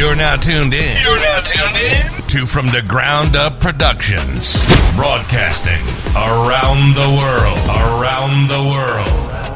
You're now tuned in. You're now tuned in. to From the Ground Up Productions, broadcasting around the world, around the world.